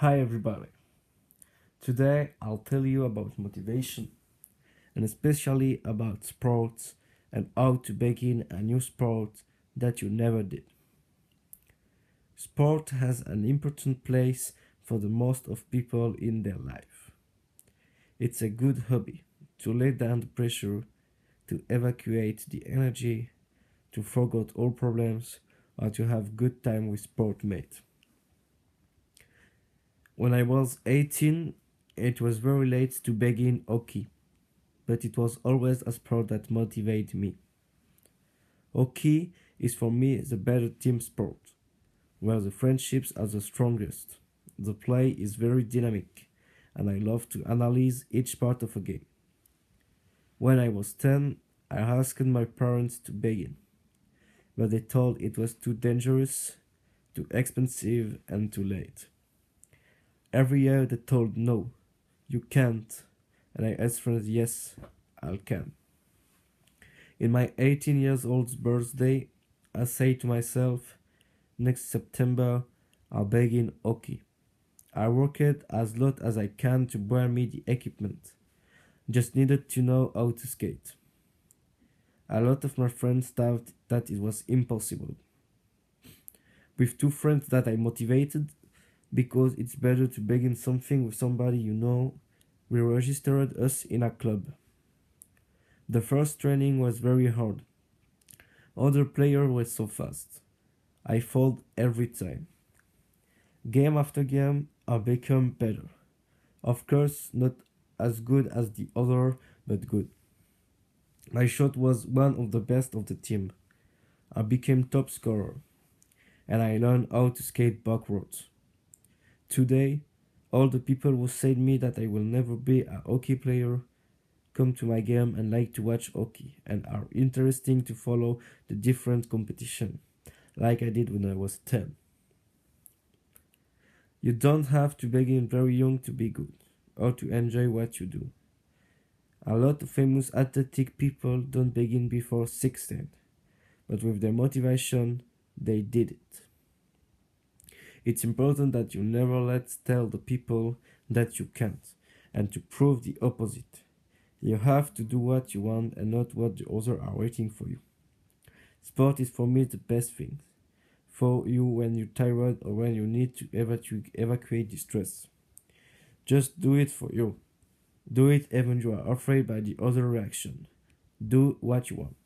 Hi everybody. Today I'll tell you about motivation and especially about sports and how to begin a new sport that you never did. Sport has an important place for the most of people in their life. It's a good hobby to lay down the pressure, to evacuate the energy, to forget all problems, or to have good time with sport mate. When I was 18, it was very late to begin hockey, but it was always a sport that motivated me. Hockey is for me the better team sport, where the friendships are the strongest. The play is very dynamic, and I love to analyze each part of a game. When I was 10, I asked my parents to begin, but they told it was too dangerous, too expensive, and too late. Every year they told no, you can't, and I answered yes, I'll can. In my 18 years old's birthday, I say to myself, next September I'll begin hockey. I worked as lot as I can to buy me the equipment. Just needed to know how to skate. A lot of my friends thought that it was impossible. With two friends that I motivated, because it's better to begin something with somebody you know. We registered us in a club. The first training was very hard. Other players were so fast. I fall every time. Game after game, I become better. Of course, not as good as the other, but good. My shot was one of the best of the team. I became top scorer, and I learned how to skate backwards. Today, all the people who said me that I will never be a hockey player come to my game and like to watch hockey and are interesting to follow the different competition, like I did when I was 10. You don't have to begin very young to be good or to enjoy what you do. A lot of famous athletic people don't begin before 16, but with their motivation, they did it. It's important that you never let tell the people that you can't and to prove the opposite. You have to do what you want and not what the others are waiting for you. Sport is for me the best thing for you when you're tired or when you need to evacu- evacuate the stress. Just do it for you. Do it even you are afraid by the other reaction. Do what you want.